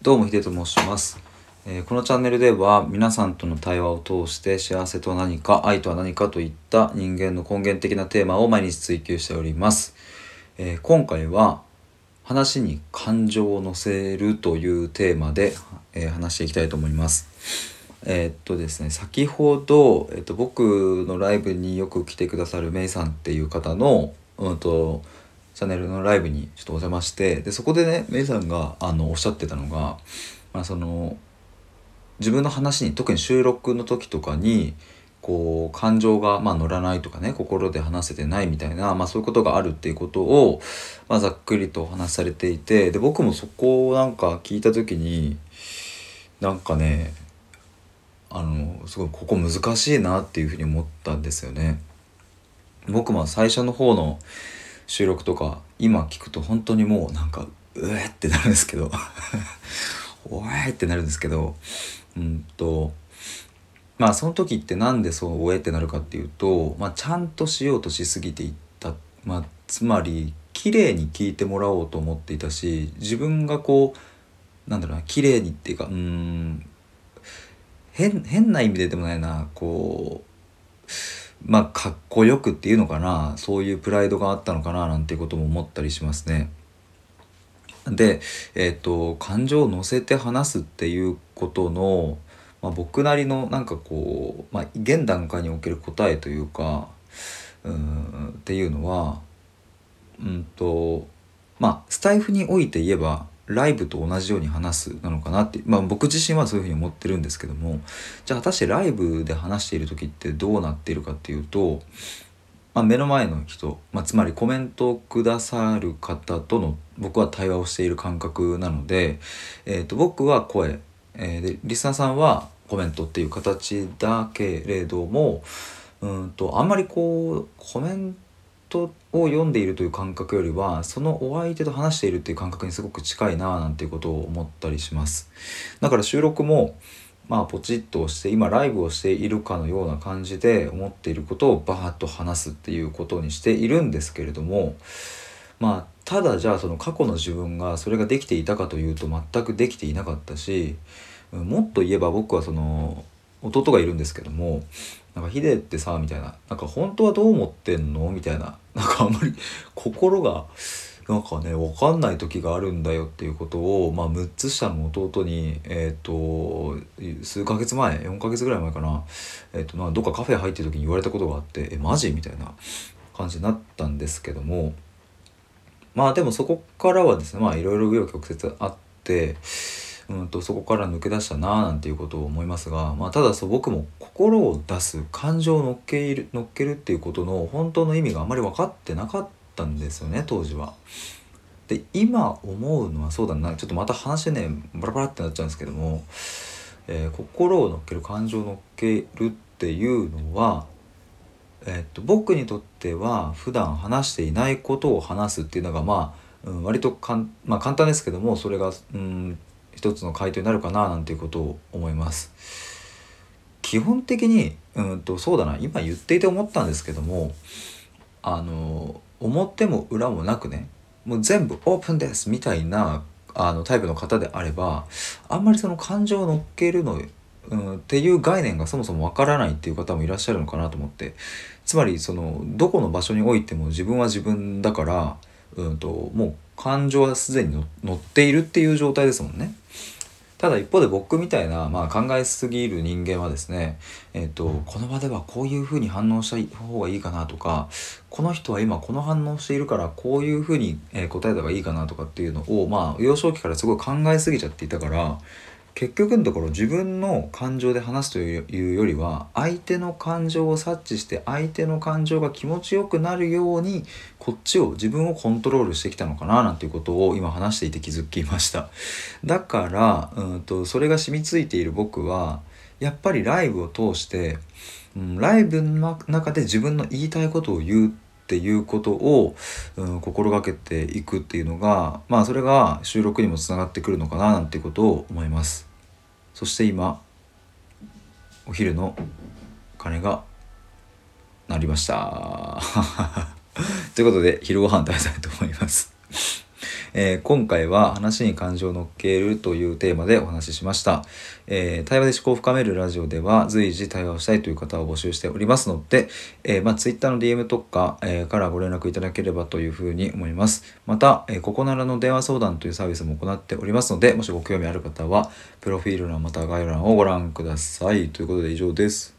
どうもヒデと申します、えーこのチャンネルでは皆さんとの対話を通して幸せと何か愛とは何かといった人間の根源的なテーマを毎日追求しております、えー今回は話に感情を乗せるというテーマで、えー話していきたいと思います。えーっとですね先ほど、えっと僕のライブによく来てくださるメイさんっていう方の、うん、とチャンネルのライブにちょっとお邪魔してでそこでねメイさんがあのおっしゃってたのが、まあ、その自分の話に特に収録の時とかにこう感情がまあ乗らないとかね心で話せてないみたいな、まあ、そういうことがあるっていうことを、まあ、ざっくりとお話しされていてで僕もそこをなんか聞いた時になんかねあのすごいここ難しいなっていうふうに思ったんですよね。僕も最初の方の収録とか今聞くと本当にもうなんかうえってなるんですけど。おえってなるんですけど。うんとまあその時ってなんでそうおえってなるかっていうと、まあ、ちゃんとしようとしすぎていった、まあ、つまり綺麗に聞いてもらおうと思っていたし自分がこうなんだろうな綺麗にっていうかうん変変な意味ででもないなこうまあかっこよくっていうのかなそういうプライドがあったのかななんていうことも思ったりしますね。で、えっと感情を乗せて話すっていうことの、まあ、僕なりのなんかこう、まあ、現段階における答えというかうんっていうのはうんとまあスタイフにおいて言えばライブと同じように話すなのかなって、まあ、僕自身はそういうふうに思ってるんですけどもじゃあ果たしてライブで話している時ってどうなっているかっていうと、まあ、目の前の人、まあ、つまりコメントをくださる方との僕は対話をしている感覚なので、えー、と僕は声、えーでリスナーさんはコメントっていう形だけれどもうんとあんまりこうコメントを読んでいるという感覚よりはそのお相手と話しているっていう感覚にすごく近いなあなんていうことを思ったりします。だから収録もまあポチッと押して今ライブをしているかのような感じで思っていることをバーッと話すっていうことにしているんですけれどもまあただじゃあその過去の自分がそれができていたかというと全くできていなかったしもっと言えば僕はその弟がいるんですけどもなんかヒデってさみたいななんか本当はどう思ってんの？みたいななんかあんまり 心がなんかね分かんない時があるんだよっていうことを、まあ、6つ下の弟にえっ、と数ヶ月前4ヶ月ぐらい前かな、えー、とまあどっかカフェ入ってる時に言われたことがあって「えマジ?」みたいな感じになったんですけどもまあでもそこからはですねまあいろいろ紆余曲折あってうんとそこから抜け出したなあなんていうことを思いますが、まあ、ただそう僕も心を出す感情を乗っける乗っけるっていうことの本当の意味があまり分かってなかったんですよね当時は。で今思うのはそうだなちょっとまた話ねバラバラってなっちゃうんですけども、えー心を乗っける感情を乗っけるっていうのは、えっと僕にとっては普段話していないことを話すっていうのがまあ、うん、割とかん、まあ、簡単ですけどもそれが、うん、一つの回答になるかななんていうことを思います。基本的にうんとそうだな今言っていて思ったんですけどもあの表も裏もなくねもう全部オープンですみたいなあのタイプの方であればあんまりその感情を乗っけるの、うん、っていう概念がそもそもわからないっていう方もいらっしゃるのかなと思ってつまりそのどこの場所においても自分は自分だから、うん、ともう感情はすでに乗乗っているっていう状態ですもんね。ただ一方で僕みたいな、まあ、考えすぎる人間はですね、えっとこの場ではこういうふうに反応した方がいいかなとかこの人は今この反応しているからこういうふうに、えー答えた方がいいかなとかっていうのを、まあ、幼少期からすごい考えすぎちゃっていたから結局のところ自分の感情で話すというよりは相手の感情を察知して相手の感情が気持ちよくなるようにこっちを自分をコントロールしてきたのかななんていうことを今話していて気づきました。だからうんとそれが染みついている僕はやっぱりライブを通して、うん、ライブの中で自分の言いたいことを言うっていうことを、うん、心がけていくっていうのがまあそれが収録にもつながってくるのかななんていうことを思います。そして今お昼の鐘が鳴りました。ということで昼ご飯食べたいと思います。えー今回は話に感情を乗っけるというテーマでお話ししました。えー対話で思考を深めるラジオでは随時対話をしたいという方を募集しておりますので、えーまあ、Twitter の DM とか、えからご連絡いただければというふうに思います。また、えここならの電話相談というサービスも行っておりますので、もしご興味ある方は、プロフィール欄また概要欄をご覧ください。ということで以上です。